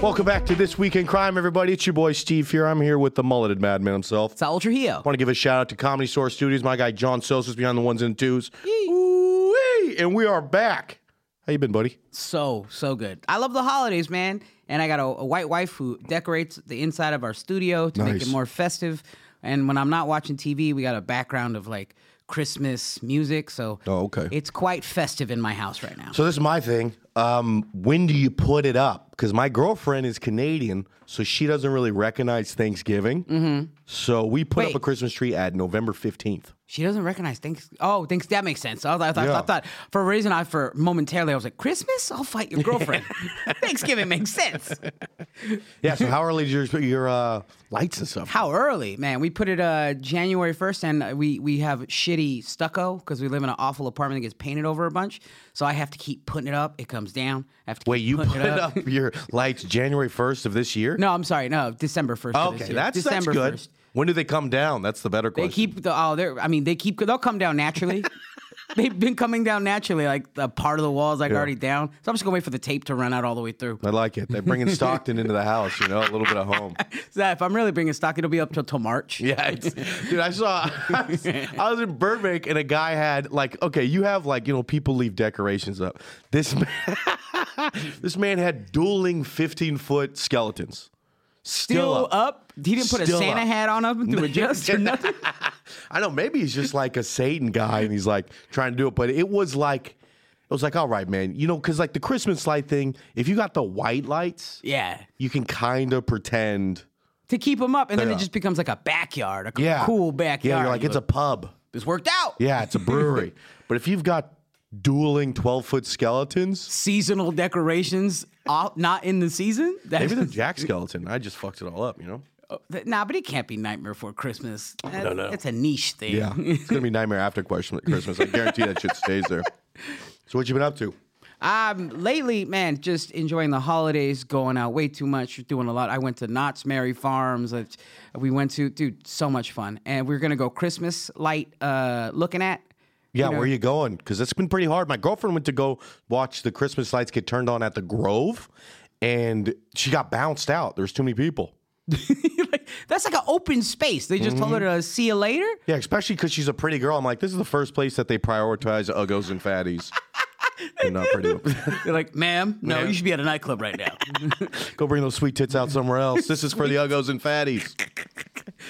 Welcome back to This Week in Crime, everybody. It's your boy Steve here. I'm here with the mulleted madman himself. Saul Trujillo. I want to give a shout out to Comedy Store Studios. My guy John Sosa's behind the ones and twos. Ooh-wee. And we are back. How you been, buddy? So, so good. I love the holidays, man. And I got a, a white wife who decorates the inside of our studio to make Nice. it more festive. And when I'm not watching TV, we got a background of like Christmas music. So Oh, okay. it's quite festive in my house right now. So this is my thing. Um, when do you put it up? Because my girlfriend is Canadian, so she doesn't really recognize Thanksgiving. Mm-hmm. So we put up a Christmas tree at November 15th. She doesn't recognize thanks. Oh, thanks. That makes sense. I, thought, I, Yeah. I thought for a reason, I for momentarily I was like, Christmas. I'll fight your girlfriend. Thanksgiving makes sense. Yeah, so how early is your, your uh, lights and stuff? How early, man? We put it uh, January first, and we we have shitty stucco because we live in an awful apartment that gets painted over a bunch. So I have to keep putting it up. It comes down. I have to. Wait, you put up your lights January 1st of this year? No, I'm sorry. No, December first. Okay, that's, December that's good. 1st. When do they come down? That's the better question. They keep the oh, they're. I mean, they keep. They'll come down naturally. They've been coming down naturally. Like the part of the wall is like Yeah. already down. So I'm just gonna wait for the tape to run out all the way through. I like it. They're bringing Stockton into the house, you know, a little bit of home. So if I'm really bringing Stockton, it'll be up till till March. Yeah, it's, dude. I saw. I was, I was in Burbank, and a guy had like, okay, you have like, you know, people leave decorations up. This man, this man had dueling fifteen foot skeletons. Still up. He didn't put a Santa up. hat on him to adjust or nothing. I know maybe he's just like a Satan guy, and he's like trying to do it, but it was like. It was like, all right, man. You know, because like the Christmas light thing, if you got the white lights, Yeah. you can kind of pretend. To keep them up, and then Yeah. it just becomes like a backyard, a Yeah. cool backyard. Yeah, you're like, it's a pub. This worked out. Yeah, it's a brewery. but if you've got dueling 12 foot skeletons, Seasonal decorations, all, not in the season. That's, maybe they're Jack Skeleton. I just fucked it all up, you know? Th- Nah, but it can't be Nightmare Before Christmas. That's, no. It's a niche thing. Yeah. it's going to be Nightmare After Christmas. I guarantee that shit stays there. So, what you been up to? Um, lately, man, just enjoying the holidays, going out way too much, doing a lot. I went to Knott's Merry Farms. uh, We went to, dude, so much fun. And we're gonna go Christmas light uh looking at. Yeah, You know- where you going? Because it's been pretty hard. My girlfriend went to go watch the Christmas lights get turned on at the Grove, and she got bounced out. There's too many people. like, that's like an open space. They just told her mm-hmm. to see you later. Yeah, especially because she's a pretty girl. I'm like, this is the first place that they prioritize uggos and fatties. They're not pretty. They're like, ma'am, no, Ma'am. you should be at a nightclub right now. Go bring those sweet tits out somewhere else. This is for the uggos and fatties.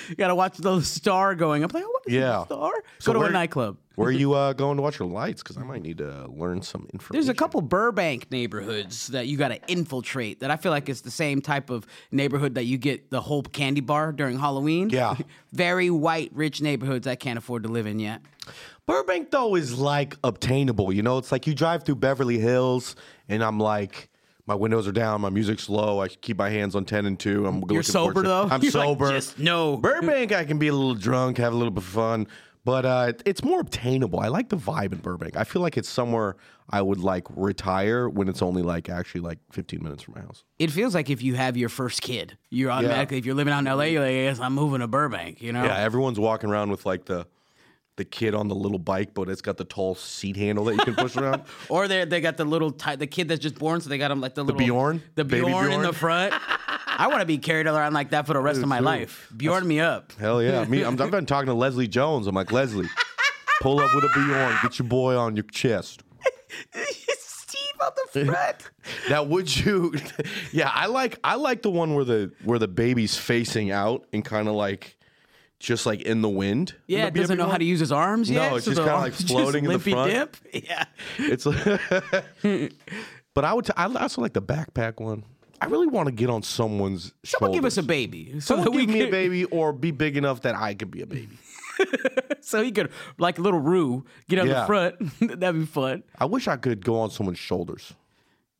you gotta watch the star going up. Like, oh, what is Yeah. star? So Go to where- a nightclub. Where are you uh, going to watch your lights? Because I might need to learn some information. There's a couple Burbank neighborhoods that you got to infiltrate that I feel like it's the same type of neighborhood that you get the whole candy bar during Halloween. Yeah. Very white, rich neighborhoods I can't afford to live in yet. Burbank though is like obtainable. You know, it's like you drive through Beverly Hills, and I'm like. My windows are down. My music's low. I keep my hands on ten and two. I'm You're sober though? I'm You're like, sober. just no. Burbank, I can be a little drunk, have a little bit of fun, but uh, it's more obtainable. I like the vibe in Burbank. I feel like it's somewhere I would like retire when it's only like actually like 15 minutes from my house. It feels like if you have your first kid, you're automatically, if you're living out in LA, you're like, yes, I'm moving to Burbank, you know? Yeah, everyone's walking around with like the the kid on the little bike, but it's got the tall seat handle that you can push around. Or they they got the little ti- the kid that's just born, so they got him like the little the Bjorn? the Baby Bjorn, in the front. I want to be carried around like that for the rest of my life. Bjorn me up. Hell yeah. Me, I'm, I've been talking to Leslie Jones. I'm like, Leslie, pull up with a Bjorn. Get your boy on your chest. Steve on the front. Now, would you? Yeah, I like I like the one where the where the baby's facing out and kind of like just like in the wind. Yeah, Would that be a doesn't know how to use his arms No, yet. it's just kinda like arms floating in the front. dip. Yeah. It's. but I would. T- I also like the backpack one. I really want to get on someone's Someone give us a baby. So Someone that we give me a baby or be big enough that I could be a baby. So he could, like a little Roo, get on Yeah. the front. That'd be fun. I wish I could go on someone's shoulders.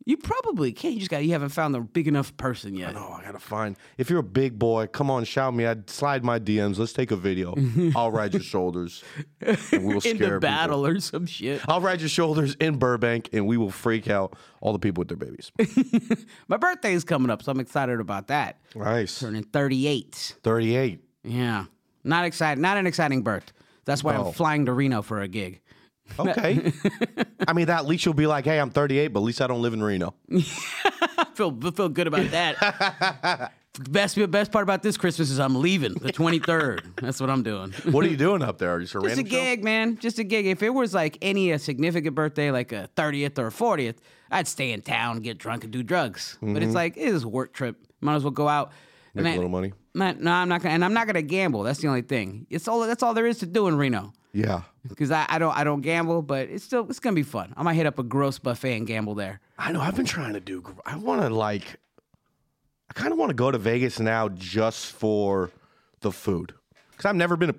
You probably can't. You just got. You haven't found the big enough person yet. Oh, I gotta find. If you're a big boy, come on, shout me. I'd slide my DMs. Let's take a video. I'll ride your shoulders. And we will scare In the people. battle or some shit. I'll ride your shoulders in Burbank, and we will freak out all the people with their babies. My birthday is coming up, so I'm excited about that. nice. Turning 38. Thirty-eight. Yeah. Not excited. Not an exciting birth. That's why No. I'm flying to Reno for a gig. Okay. I mean, that at least you'll be like, hey, I'm 38, but at least I don't live in Reno. I feel feel good about that. best best part about this Christmas is I'm leaving the 23rd. That's what I'm doing. What are you doing up there? Just a Just a random show? gig, man. Just a gig. If it was like any a significant birthday, like a 30th or a 40th, I'd stay in town, get drunk, and do drugs. But it's like it is a work trip. Might as well go out. Mm-hmm. Make And a I- little money. Man, no, I'm not gonna, and I'm not gonna gamble. That's the only thing. It's all. That's all there is to do in Reno. Yeah. Because I, I don't, I don't gamble, but it's still, it's gonna be fun. I might hit up a gross buffet and gamble there. I know. I've been trying to do. I want to like. I kind of want to go to Vegas now just for the food because I've never been a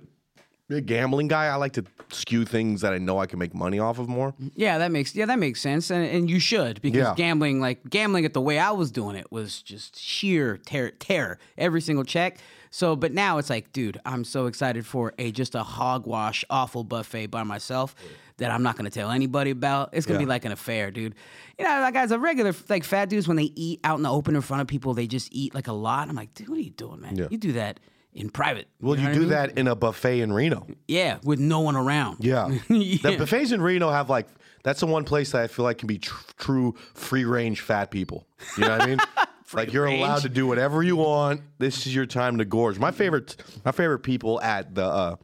big gambling guy. I like to skew things that I know I can make money off of more. Yeah, that makes, yeah, that makes sense, and and you should because Yeah. gambling, like gambling at the way I was doing it, was just sheer terror, terror every single check. So, but now it's like, dude, I'm so excited for a just a hogwash awful buffet by myself that I'm not gonna tell anybody about. It's gonna be like an affair, dude. You know, like guys, a regular like fat dudes when they eat out in the open in front of people, they just eat like a lot. I'm like, dude, what are you doing, man? Yeah. You do that in private. Well, know you what I do mean? that in a buffet in Reno. Yeah, with no one around. Yeah. Yeah. The buffets in Reno have like that's the one place that I feel like can be tr- true free range fat people. You know what I mean? like you're allowed to do whatever you want. This is your time to gorge. My favorite my favorite people at the uh,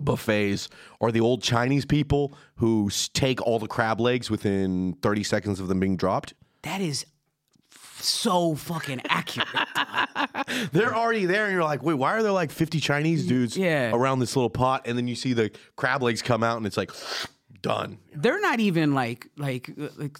buffets are the old Chinese people who take all the crab legs within 30 seconds of them being dropped. That is so fucking accurate. They're already there, and you're like, wait, why are there like 50 Chinese dudes Yeah. around this little pot? And then you see the crab legs come out, and it's like, done. they're not even like like uh, like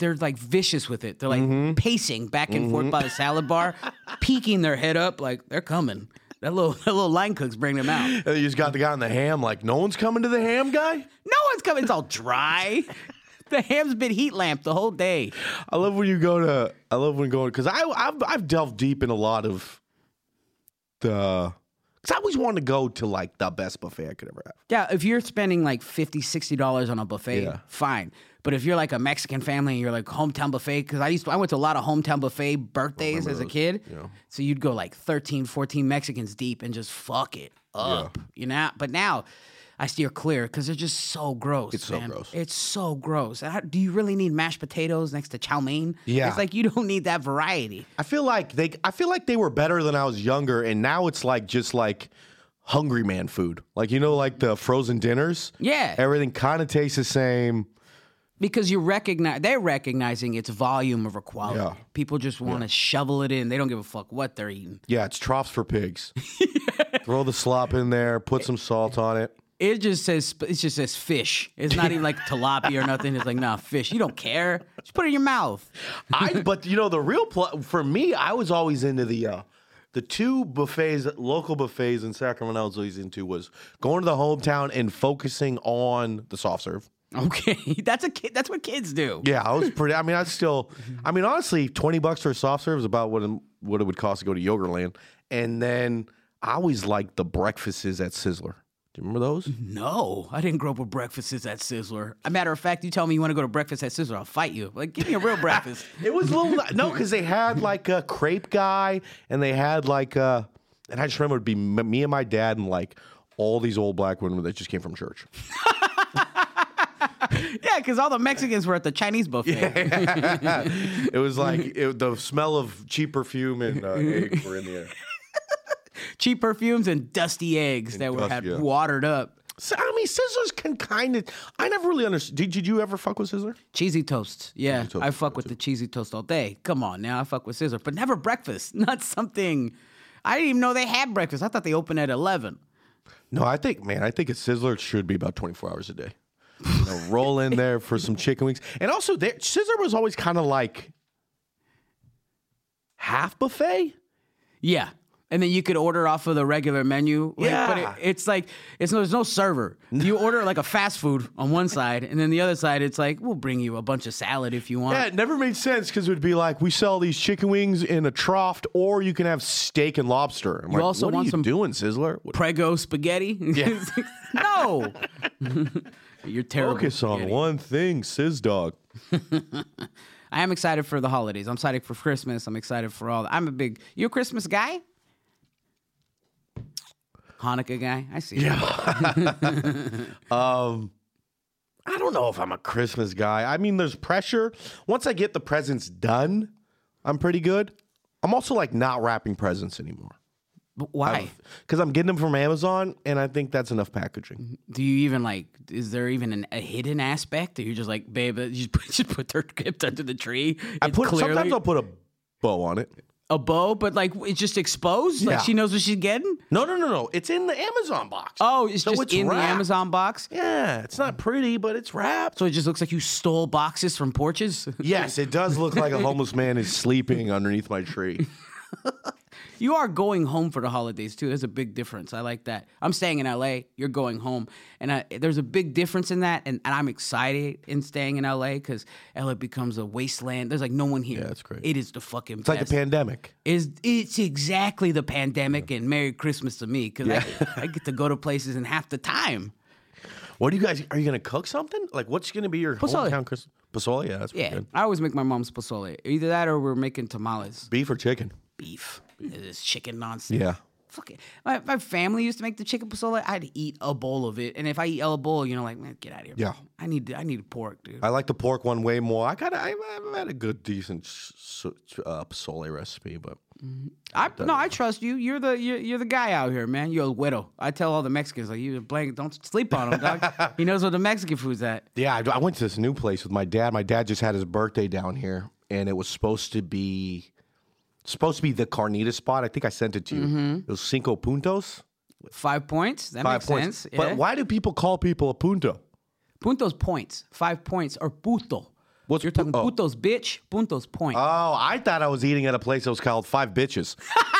they're like vicious with it. They're like Mm-hmm. pacing back and forth by the salad bar, peeking their head up like they're coming. That little that little line cooks bring them out. And you just got the guy on the ham, like, no one's coming to the ham guy? No one's coming. It's all dry. The ham's been heat lamped the whole day. I love when you go to. I love when going because I I've, I've delved deep in a lot of the. Because I always wanted to go to like the best buffet I could ever have. Yeah, if you're spending like $50, $60 on a buffet, Yeah. fine. But if you're like a Mexican family and you're like hometown buffet, because I used to, I went to a lot of hometown buffet birthdays as a kid. So you'd go like 13, 14 Mexicans deep and just fuck it up. You know? But now I steer clear because they're just so gross. It's so gross. It's so gross. And how- do you really need mashed potatoes next to chow mein? Yeah. It's like you don't need that variety. I feel like they. I feel like they were better than I was younger, and now it's like just like hungry man food. Like you know, like the frozen dinners. Yeah. Everything kind of tastes the same. Because you recognize they're recognizing its volume over quality. Yeah. People just want to shovel it in. They don't give a fuck what they're eating. Yeah, it's troughs for pigs. Throw the slop in there. Put some salt on it. It just says it just says fish. It's not even like tilapia or nothing. It's like nah, fish. You don't care. Just put it in your mouth. I but you know the real pl- for me, I was always into the uh, the two buffets, local buffets in Sacramento. I was always into was going to the hometown and focusing on the soft serve. Okay, that's a kid. That's what kids do. Yeah, I was pretty. I mean, I still. Mm-hmm. I mean, honestly, twenty bucks for a soft serve is about what it, what it would cost to go to Yogurtland. And then I always liked the breakfasts at Sizzler. Do you remember those? No, I didn't grow up with breakfasts at Sizzler. A matter of fact, you tell me you want to go to breakfast at Sizzler, I'll fight you. Like, give me a real breakfast. It was a little no, because they had like a crepe guy, and they had like a, and I just remember it'd be me and my dad and like all these old black women that just came from church. yeah, because all the Mexicans were at the Chinese buffet. It was like it, the smell of cheap perfume and uh, eggs were in the air. Cheap perfumes and dusty eggs that were dust- had yeah. watered up. So, I mean, Sizzlers can kind of. I never really understood. Did, did you ever fuck with Sizzler? Cheesy toast. Yeah, toast I fuck with the cheesy toast all day. Come on now, I fuck with Sizzler, but never breakfast. Not something. I didn't even know they had breakfast. I thought they opened at eleven. No, I think, man, I think a Sizzler should be about 24 hours a day. You know, roll in there for some chicken wings. And also, there, Sizzler was always kind of like, half buffet. Yeah. And then you could order off of the regular menu. Like, But it, it's like, it's no, there's no server. You order like a fast food on one side, and then the other side, it's like, we'll bring you a bunch of salad if you want. Yeah, it never made sense because it would be like we sell these chicken wings in a trough, or you can have steak and lobster. I'm You like, also what want are you some- doing, Sizzler? What- Prego spaghetti? Yeah. no. You're terrible. Focus on one thing, Sizz Dog. I am excited for the holidays. I'm excited for Christmas. I'm excited for all. I'm a big. You a Christmas guy? Hanukkah guy? I see. Yeah. Um, I don't know if I'm a Christmas guy. I mean, there's pressure. Once I get the presents done, I'm pretty good. I'm also like not wrapping presents anymore Why? because I'm getting them from Amazon, and I think that's enough packaging. Do you even like? Is there even an, a hidden aspect? Or you're just like, babe, uh, you just put, just put their gift under the tree. I put clearly sometimes I'll put a bow on it. a bow, but like it's just exposed. Like Yeah. she knows what she's getting. No, no, no, no. It's in the Amazon box. Oh, it's So just it's in the. Amazon box. Yeah, it's not pretty, but it's wrapped. So it just looks like you stole boxes from porches. Yes, it does look like a homeless man is sleeping underneath my tree. You are going home for the holidays too. There's a big difference. I like that. I'm staying in LA. You're going home, and I, there's a big difference in that. And, and I'm excited in staying in LA because LA becomes a wasteland. There's like no one here. Yeah, that's great. It is the fucking. It's like the pandemic. Is it's exactly the pandemic and Merry Christmas to me because I, I get to go to places in half the time. What do you guys? Are you gonna cook something? Like, what's gonna be your Pozole. hometown Christmas? Pozole, yeah, that's Yeah, good. I always make my mom's pozole. Either that or we're making tamales, Beef or chicken? Beef, this chicken nonsense. Yeah. Fuck it. My, my family used to make the chicken pozole. I'd eat a bowl of it, and if I eat a bowl, you know, like man, get out of here. Yeah. I need I need pork, dude. I like the pork one way more. I got, I, I've had a good, decent uh, pozole recipe, but I no, I trust you. You're the you're, you're the guy out here, man. You're a widow. I tell all the Mexicans like you a blanket. Don't sleep on him, dog. he knows where the Mexican food's at. yeah, I, I went to this new place with my dad. My dad just had his birthday down here, and it was supposed to be supposed to be the carnita spot. I think I sent it to you. Mm-hmm. It was Cinco Puntos, Five points. That five makes points. sense. But yeah. why do people call people a punto? Puntos points. Five points or puto. What's You're talking pu- oh. putos, bitch. Puntos point. Oh, I thought I was eating at a place that was called Five Bitches.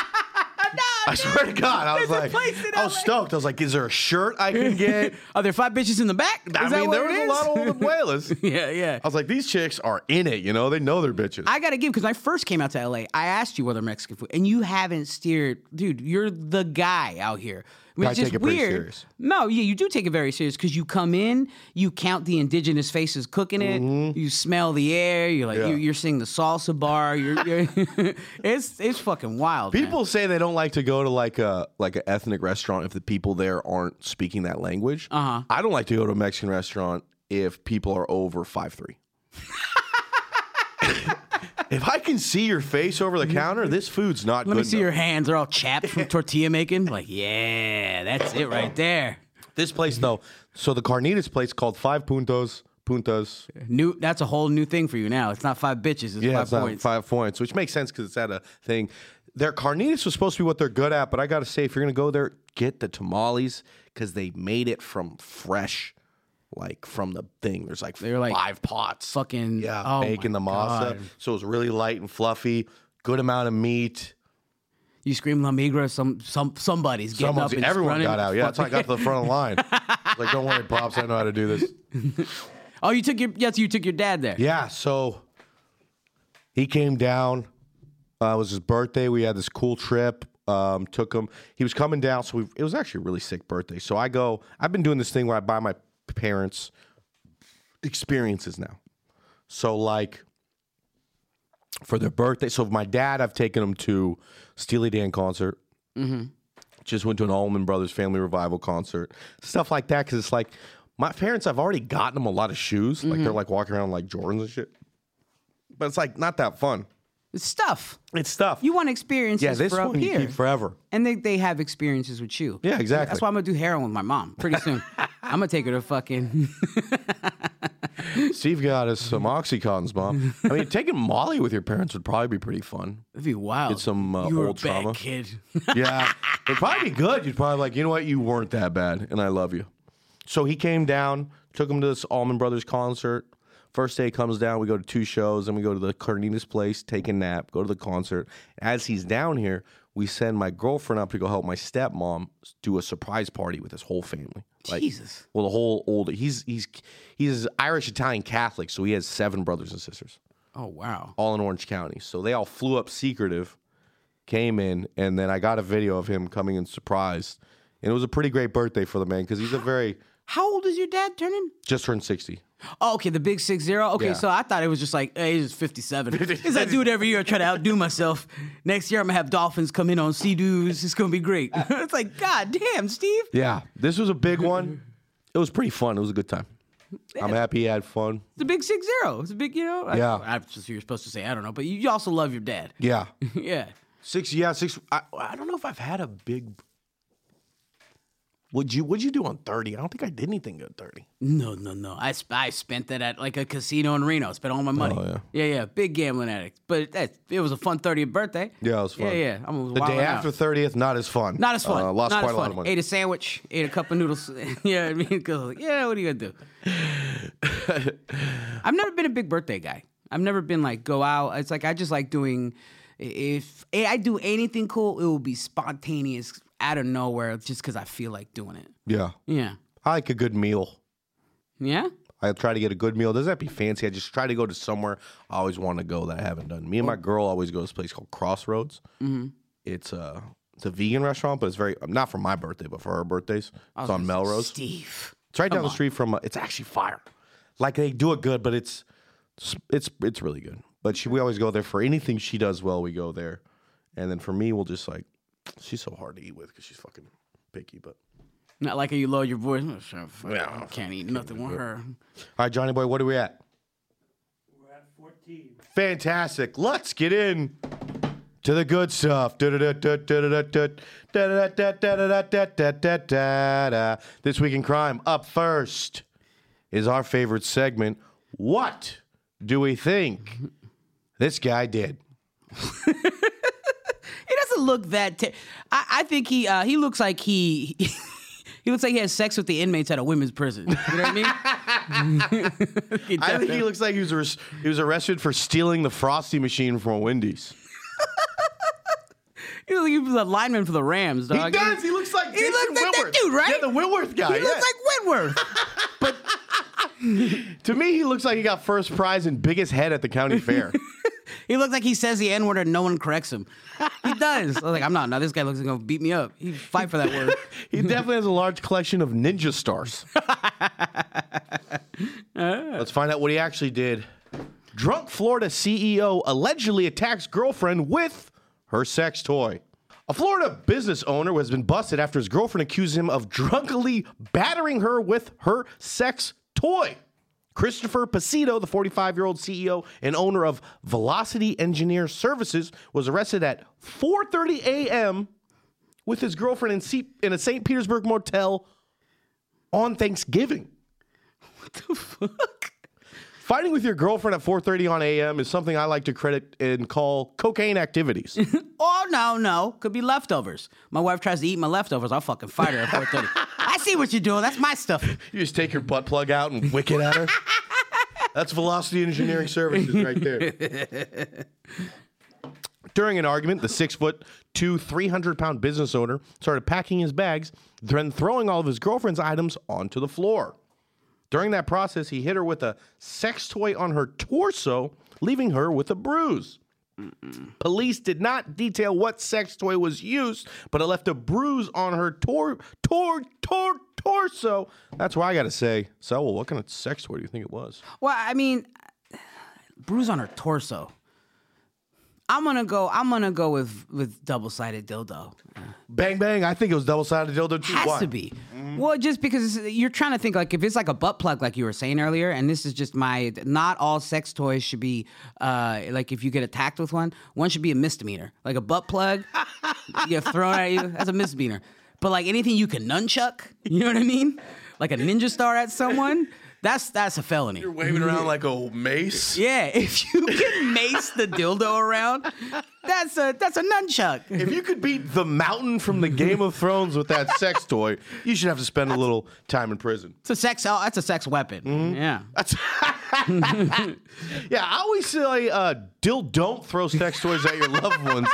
I swear to God, I was like, I was stoked. I was like, is there a shirt I can get? Are there five bitches in the back? Is I that mean, what there was a is? lot of old abuelas. yeah, yeah. I was like, these chicks are in it, you know? They know they're bitches. I gotta give because I first came out to LA. I asked you whether Mexican food, and you haven't steered, dude. You're the guy out here. I mean, I it's just take it pretty weird. serious. No, yeah, you do take it very serious because you come in, you count the indigenous faces cooking it, you smell the air, you're like, Mm-hmm. Yeah. you, you're seeing the salsa bar. You're, you're it's it's fucking wild. man. People say they don't like to go to like a like an ethnic restaurant if the people there aren't speaking that language. Uh-huh. I don't like to go to a Mexican restaurant if people are over five three. if I can see your face over the counter, this food's not good. Let good me see enough. your hands. They're all chapped from tortilla making. Like, yeah, that's it right there. This place though, so the carnitas place called Five Puntos Puntas. New. That's a whole new thing for you now. It's not five bitches. It's Yeah, five it's not points. five points, which makes sense because it's at a thing. Their carnitas was supposed to be what they're good at, but I got to say, if you're gonna go there, get the tamales because they made it from fresh, like from the thing. There's like They're like five pots, Fucking yeah, oh baking the masa, God. so it was really light and fluffy. Good amount of meat. You scream La Migra, some some somebody's getting Someone's, up and everyone running. got out. Yeah, that's how I got to the front of the line. Like, don't worry, pops, I know how to do this. Oh, you took your yes, you took your dad there. Yeah, so he came down. Uh, it was his birthday. We had this cool trip. Um, took him. He was coming down, so we, it was actually a really sick birthday. So I go. I've been doing this thing where I buy my parents experiences now. So like for their birthday. So my dad, I've taken him to Steely Dan concert. Mm-hmm. Just went to an Allman Brothers Family Revival concert, stuff like that. Because it's like my parents, I've already gotten them a lot of shoes. Like mm-hmm. they're like walking around like Jordans and shit. But it's like not that fun. It's stuff. It's stuff. You want experiences yeah, this for up one you here. keep forever. and they, they have experiences with you. Yeah, exactly. That's why I'm gonna do heroin with my mom pretty soon. I'm gonna take her to fucking Steve got us some oxycontins, mom. I mean, taking Molly with your parents would probably be pretty fun. It'd be wild. Get some, uh, you were old a bad trauma. kid. Yeah, it'd probably be good. You'd probably like, you know what, you weren't that bad, and I love you. So he came down, took him to this Allman Brothers concert. First day comes down, we go to two shows, then we go to the carnitas place, take a nap, go to the concert. As he's down here, we send my girlfriend up to go help my stepmom do a surprise party with his whole family. Like, Jesus. Well, the whole old he's he's he's Irish Italian Catholic, so he has seven brothers and sisters, Oh wow. all in Orange County. So they all flew up secretive, came in, and then I got a video of him coming in surprised, and it was a pretty great birthday for the man because he's a very How old is your dad turning? just turned sixty. Oh, okay, the big six zero. Okay, Yeah. so I thought it was just like, hey, he's fifty seven. Because I do it every year. I try to outdo myself. Next year, I'm gonna have dolphins come in on sea dudes. It's gonna be great. Uh, it's like, God damn, Steve. Yeah, this was a big one. It was pretty fun. It was a good time. I'm happy he had fun. It's a big six zero. It's a big, you know. I- Yeah. I, just you're supposed to say. I don't know, but you, you also love your dad. Yeah, yeah. six. Yeah, six. I, I don't know if I've had a big. Would you What'd you do on thirty? I don't think I did anything good thirty. No, no, no. I, sp- I spent that at like a casino in Reno. Spent all my money. Oh, yeah. yeah, yeah. Big gambling addict. But that, it was a fun 30th birthday. Yeah, it was fun. Yeah, yeah. I'm The day after thirtieth, not as fun. Not as fun. Uh, lost Not quite as a lot of money. Ate a sandwich. Ate a cup of noodles. yeah, I mean, because like, yeah, what are you gonna do? I've never been a big birthday guy. I've never been like go out. It's like I just like doing. If I do anything cool, it will be spontaneous, out of nowhere, just because I feel like doing it. yeah, Yeah. I like a good meal. Yeah. I try to get a good meal. Doesn't have to be fancy. I just try to go to somewhere I always want to go that I haven't done. Me and my girl always go to this place called Crossroads. Mm-hmm. It's a it's a vegan restaurant, but it's very not for my birthday, but for her birthdays. It's on Melrose. Steve. It's right down the street from. Uh, it's actually fire. Like they do it good, but it's it's it's really good. But she, we always go there for anything she does well. We go there, and then for me, we'll just like She's so hard to eat with because she's fucking picky, but. Not like how you lower your voice. Oh, sure, yeah, I can't, can't eat nothing with her. All right, Johnny boy, what are we at? We're at 14. Fantastic. Let's get in to the good stuff. This week in crime, up first is our favorite segment. What do we think this guy did? He doesn't look that. I, I think he uh, he looks like he he looks like he has sex with the inmates at a women's prison. You know what I mean? He I think he looks like he was he was arrested for stealing the frosty machine from a Wendy's. he looks like he was a lineman for the Rams, He dog. does. He looks like He Jason looks like that dude, right? Yeah, the Whitworth guy. He looks like Whitworth. But to me, he looks like he got first prize and biggest head at the county fair. He looks like he says the N word and no one corrects him. He does. I was like, I'm not. Now this guy looks like he's gonna beat me up. He fight for that word. He definitely has a large collection of ninja stars. Let's find out what he actually did. Drunk Florida CEO allegedly attacks girlfriend with her sex toy. A Florida business owner has been busted after his girlfriend accused him of drunkenly battering her with her sex toy. Christopher Pasito, the 45 year old CEO and owner of Velocity Engineer Services, was arrested at 4:30 a.m. with his girlfriend in, C- in a St. Petersburg motel on Thanksgiving. what the fuck? Fighting with your girlfriend at 4:30 on a.m. is something I like to credit and call cocaine activities. Oh no, no. Could be leftovers. My wife tries to eat my leftovers. I'll fucking fight her at 4:30. I see what you're doing. That's my stuff. you just take your butt plug out and wick it at her. That's Velocity Engineering Services right there. During an argument, the six foot two, 300 pound business owner started packing his bags, then throwing all of his girlfriend's items onto the floor. During that process, he hit her with a sex toy on her torso, leaving her with a bruise. Police did not detail what sex toy was used, but it left a bruise on her tor- tor- tor- torso. That's why I got to say, so well, what kind of sex toy do you think it was? Well, I mean, bruise on her torso. I'm gonna go. I'm gonna go with with double sided dildo. Bang bang! I think it was double sided dildo too. Has Why? to be. Well, just because you're trying to think like if it's like a butt plug, like you were saying earlier, and this is just my. Not all sex toys should be uh like if you get attacked with one, one should be a misdemeanor. Like a butt plug, You get thrown at you. That's a misdemeanor. But like anything you can nunchuck, you know what I mean? Like a ninja star at someone, that's that's a felony. You're waving around like a mace. Yeah, if you can mace the dildo around, That's a that's a nunchuck. If you could beat the mountain from the Game of Thrones with that sex toy, you should have to spend a little time in prison. It's a sex. Oh, that's a sex weapon. Mm-hmm. Yeah. That's yeah. I always say, uh, "Dill, don't throw sex toys at your loved ones.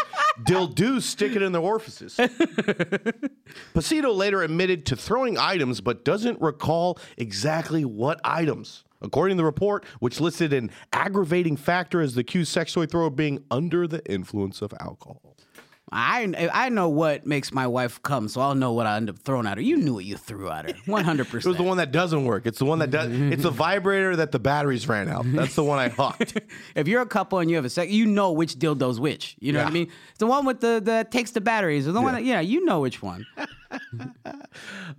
Dill, do stick it in their orifices." Pasito later admitted to throwing items, but doesn't recall exactly what items. According to the report, which listed an aggravating factor as the accused sex toy thrower being under the influence of alcohol. I I know what makes my wife come, so I'll know what I end up throwing at her. You knew what you threw at her. one hundred percent. It was the one that doesn't work. It's the one that does. It's the vibrator that the batteries ran out. That's the one I hawked. If you're a couple and you have a sex, you know which dildo's which. You know what I mean? It's the one with the that takes the batteries, or the one Yeah. that yeah, you know which one.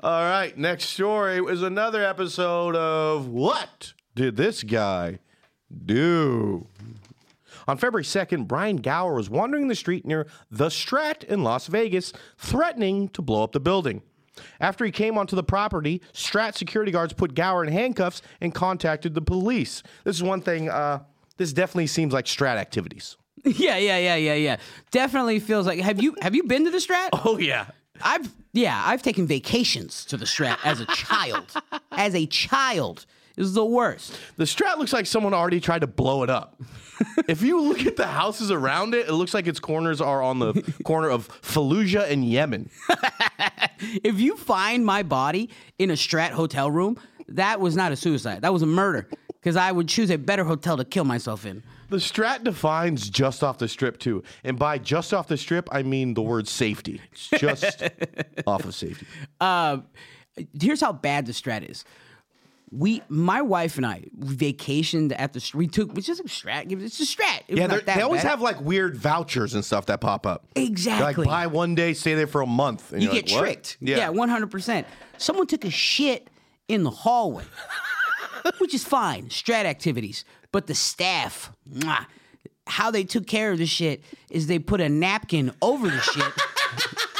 All right, next story was another episode of What Did This Guy Do? On February 2nd, Brian Gower was wandering the street near the Strat in Las Vegas, threatening to blow up the building. After he came onto the property, Strat security guards put Gower in handcuffs and contacted the police. This is one thing, uh, this definitely seems like Strat activities. yeah, yeah, yeah, yeah, yeah. Definitely feels like. Have you have you been to the Strat? Oh, yeah. I've yeah, I've taken vacations to the Strat as a child. as a child, was the worst. The Strat looks like someone already tried to blow it up. if you look at the houses around it, it looks like its corners are on the corner of Fallujah and Yemen. If you find my body in a Strat hotel room, that was not a suicide. That was a murder. Because I would choose a better hotel to kill myself in. The Strat defines just off the strip too, and by just off the strip, I mean the word safety. It's just off of safety. Uh, here's how bad the Strat is. We, my wife and I, vacationed at the. We took, it's just a Strat. It's a Strat. It Yeah, they're- they always bad. have like weird vouchers and stuff that pop up. They're Exactly. Like buy one day, stay there for a month. and you get like, tricked. Yeah. one hundred percent. Someone took a shit in the hallway, which is fine. Strat activities, but the staff, mwah, how they took care of the shit is they put a napkin over the shit.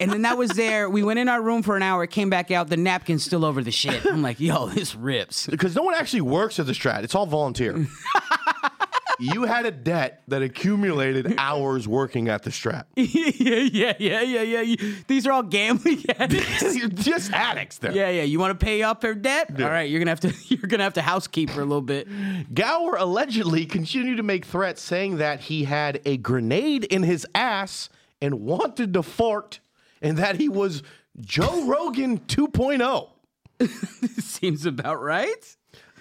And then that was there. We went in our room for an hour, came back out, the napkin's still over the shit. I'm like, yo, this rips. because no one actually works at the Strat. It's all volunteer. you had a debt that accumulated hours working at the Strat. yeah, yeah, yeah, yeah, yeah. These are all gambling addicts. You're just addicts there. Yeah, yeah. You want to pay off their debt? All right, you're gonna have to. You're gonna have to housekeep for a little bit. Gower allegedly continued to make threats saying that he had a grenade in his ass and wanted to fart, and that he was Joe Rogan oh. 2.0. Seems about right.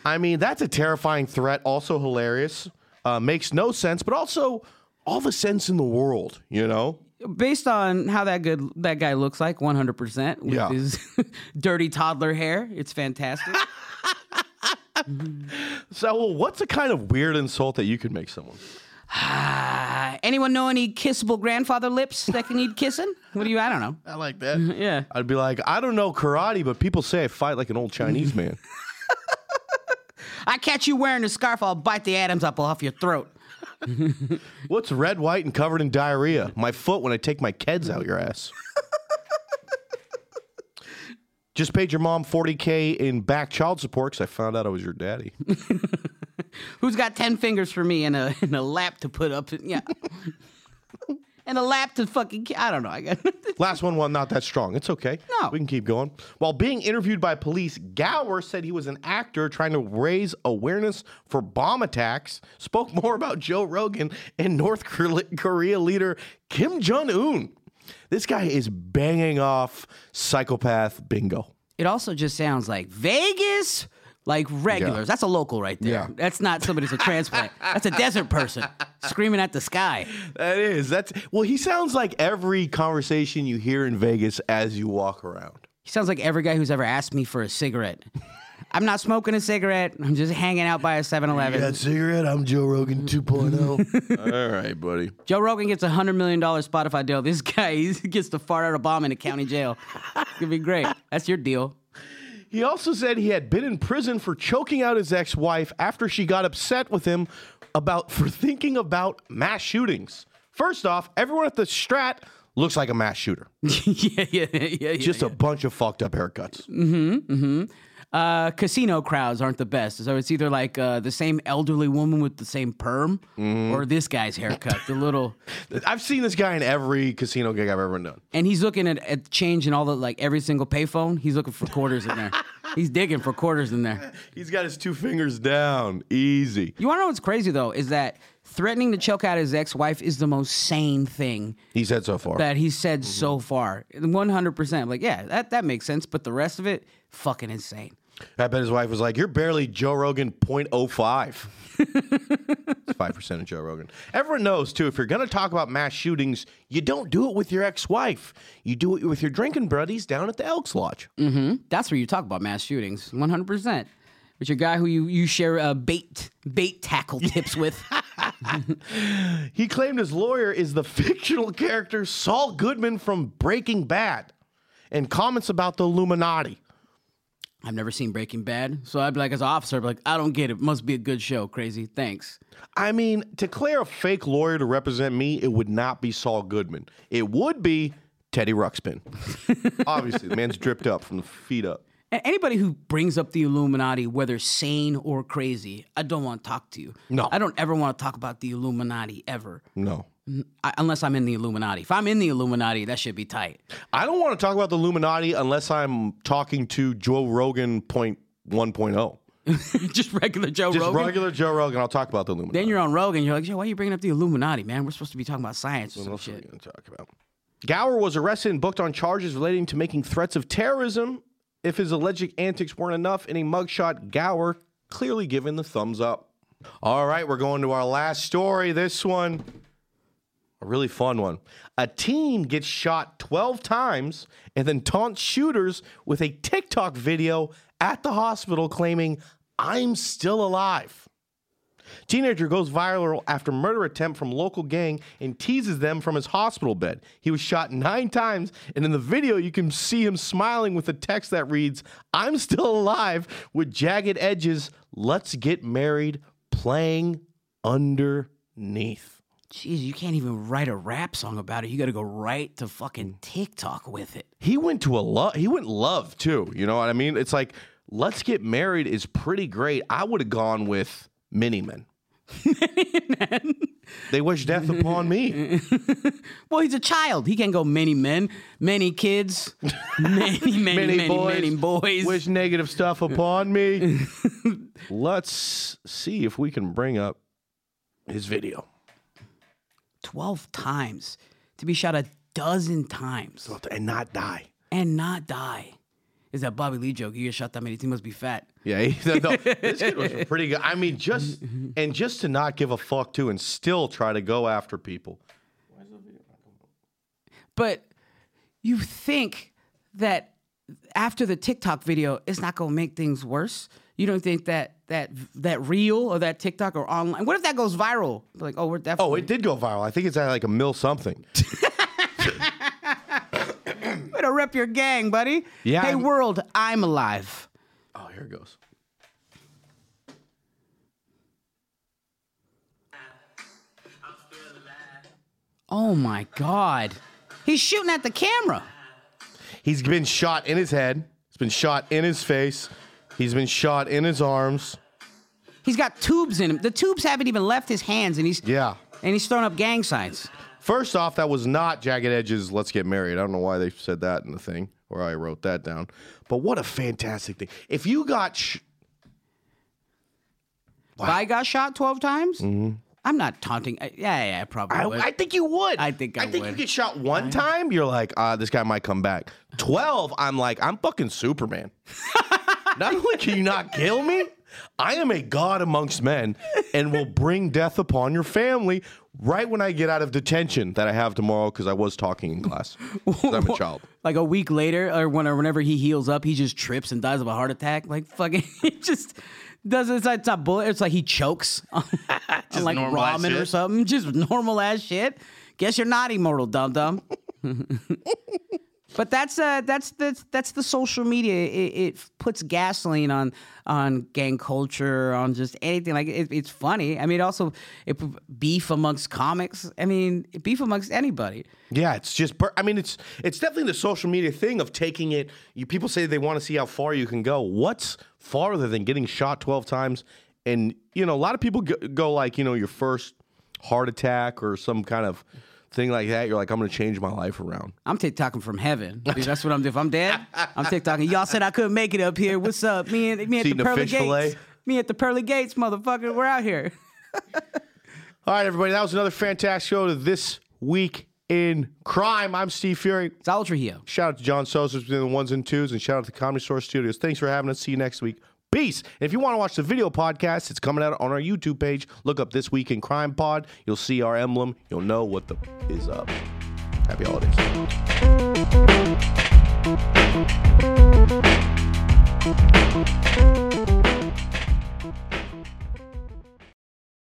I mean, that's a terrifying threat, also hilarious. Uh, makes no sense, but also all the sense in the world, you know? Based on how that good that guy looks like, 100 percent with Yeah. his dirty toddler hair, it's fantastic. So, what's a kind of weird insult that you could make someone? Anyone know any kissable grandfather lips that can need kissing? What do you? I don't know. I like that. Yeah. I'd be like, I don't know karate, but people say I fight like an old Chinese man. I catch you wearing a scarf, I'll bite the Adam's apple off your throat. What's red, white, and covered in diarrhea? My foot when I take my kids out your ass. Just paid your mom 40K in back child support because I found out I was your daddy. Who's got 10 fingers for me and a and a lap to put up? Yeah. and a lap to fucking. I don't know. I got. Last one, well, not that strong. It's okay. No. We can keep going. While being interviewed by police, Gower said he was an actor trying to raise awareness for bomb attacks, spoke more about Joe Rogan and North Korea leader Kim Jong un. This guy is banging off psychopath bingo. It also just sounds like Vegas, like regulars. That's a local right there. Yeah. That's not somebody who's a transplant. That's a desert person screaming at the sky. That is. That's well, he sounds like every conversation you hear in Vegas as you walk around. He sounds like every guy who's ever asked me for a cigarette. I'm not smoking a cigarette. I'm just hanging out by a 7 Eleven. cigarette? I'm Joe Rogan 2.0. All right, buddy. Joe Rogan gets a $100 million Spotify deal. This guy he gets to fart out a bomb in a county jail. It's going to be great. That's your deal. He also said he had been in prison for choking out his ex-wife after she got upset with him about for thinking about mass shootings. First off, everyone at the Strat looks like a mass shooter. yeah, yeah, yeah, yeah. Just a bunch of fucked up haircuts. Mm-hmm, mm-hmm. Uh, casino crowds aren't the best. So it's either like uh, the same elderly woman with the same perm, Mm-hmm. or this guy's haircut, the little. I've seen this guy in every casino gig I've ever done. And he's looking at, at changing all the like every single payphone. He's looking for quarters in there. He's digging for quarters in there. He's got his two fingers down. Easy. You want to know what's crazy though is that threatening to choke out his ex-wife is the most sane thing He said so far. that he said Mm-hmm. so far. One hundred percent. Like, yeah, that that makes sense. But the rest of it, fucking insane. I bet his wife was like, "You're barely Joe Rogan 0.05." it's five percent of Joe Rogan. Everyone knows too. If you're gonna talk about mass shootings, you don't do it with your ex-wife. You do it with your drinking buddies down at the Elks Lodge. That's where you talk about mass shootings. One hundred percent. With your guy who you you share uh, bait bait tackle tips with. He claimed his lawyer is the fictional character Saul Goodman from Breaking Bad, and comments about the Illuminati. I've never seen Breaking Bad, so I'd be like, as an officer, I'd be like, I don't get it. Must be a good show. Crazy. Thanks. I mean, to clear a fake lawyer to represent me, it would not be Saul Goodman. It would be Teddy Ruxpin. Obviously, the man's dripped up from the feet up. A- Anybody who brings up the Illuminati, whether sane or crazy, I don't want to talk to you. No. I don't ever want to talk about the Illuminati ever, No. I, unless I'm in the Illuminati. If I'm in the Illuminati, that should be tight. I don't want to talk about the Illuminati unless I'm talking to Joe Rogan point 1.0. Just regular Joe Rogan. Just Rogan. regular Joe Rogan. I'll talk about the Illuminati. Then you're on Rogan. You're like, Joe, why are you bringing up the Illuminati, man? We're supposed to be talking about science or some What else are we shit. going to talk about? Gower was arrested and booked on charges relating to making threats of terrorism. If his alleged antics weren't enough in a mugshot, Gower clearly given the thumbs up. All right, we're going to our last story. This one, a really fun one. A teen gets shot 12 times and then taunts shooters with a TikTok video at the hospital claiming, I'm still alive. Teenager goes viral after murder attempt from local gang and teases them from his hospital bed. He was shot nine times, and in the video, you can see him smiling with a text that reads, I'm still alive, with jagged edges, let's get married, playing underneath. Jeez, you can't even write a rap song about it. You got to go right to fucking mm. TikTok with it. He went to a love, he went love too. You know what I mean? It's like, let's get married is pretty great. I would have gone with Many Men. They wish death upon me. Well, he's a child. He can't go many men, many kids, many, many, many, many, boys. wish negative stuff upon me. Let's see if we can bring up his video. 12 times to be shot a dozen times and not die. and not die. Is that Bobby Lee joke? You get shot that many, he must be fat. Yeah, he, no, this kid was pretty good. I mean, just and just to not give a fuck too, and still try to go after people. But you think that after the TikTok video, it's not going to make things worse? You don't think that that that reel or that TikTok or online? What if that goes viral? Like, oh, we're definitely. Oh, it did go viral. I think it's at like a mill something. Way to rep your gang, buddy. Yeah, Hey, I'm- world, I'm alive. Oh, here it goes. Oh my God. He's shooting at the camera. He's been shot in his head. He's been shot in his face. He's been shot in his arms. He's got tubes in him. The tubes haven't even left his hands, and he's Yeah. and he's throwing up gang signs. First off, that was not Jagged Edge's Let's Get Married. I don't know why they said that in the thing, or I wrote that down. But what a fantastic thing. If you got. Sh- If I got shot twelve times, mm-hmm. I'm not taunting. I- Yeah, yeah, I probably I, would. I think you would. I think I I think would. you get shot one time, you're like, ah, this guy might come back. 12, I'm like, I'm fucking Superman. not only can you not kill me, I am a god amongst men and will bring death upon your family right when I get out of detention that I have tomorrow because I was talking in class. I'm a child. like a week later, or when, or whenever he heals up, he just trips and dies of a heart attack. Like fucking, just does it's like it's not bullet. It's like he chokes on, like ramen or something. Just normal ass shit. Guess you're not immortal, dum dum. But that's uh that's the that's the social media. It, it puts gasoline on on gang culture, on just anything. Like it, it's funny. I mean, also it beef amongst comics. I mean, beef amongst anybody. Yeah, it's just. I mean, it's it's definitely the social media thing of taking it. You people say they want to see how far you can go. What's farther than getting shot twelve times? And you know, a lot of people go, go like you know your first heart attack or some kind of thing like that. You're like, I'm going to change my life around. I'm TikToking from heaven. Dude, that's what I'm doing. If I'm dead, I'm TikToking. Y'all said I couldn't make it up here. What's up? Me and me at Eating the pearly fish gates. fillet? Me at the pearly gates, motherfucker. We're out here. All right, everybody, that was another fantastic show to this week in crime. I'm Steve Furey. Saul Trujillo. Shout out to John Sosa between the ones and twos, and shout out to Comedy Store Studios. Thanks for having us. See you next week. Peace. If you want to watch the video podcast, it's coming out on our YouTube page. Look up This Week in Crime Pod. You'll see our emblem. You'll know what the is up. Happy holidays.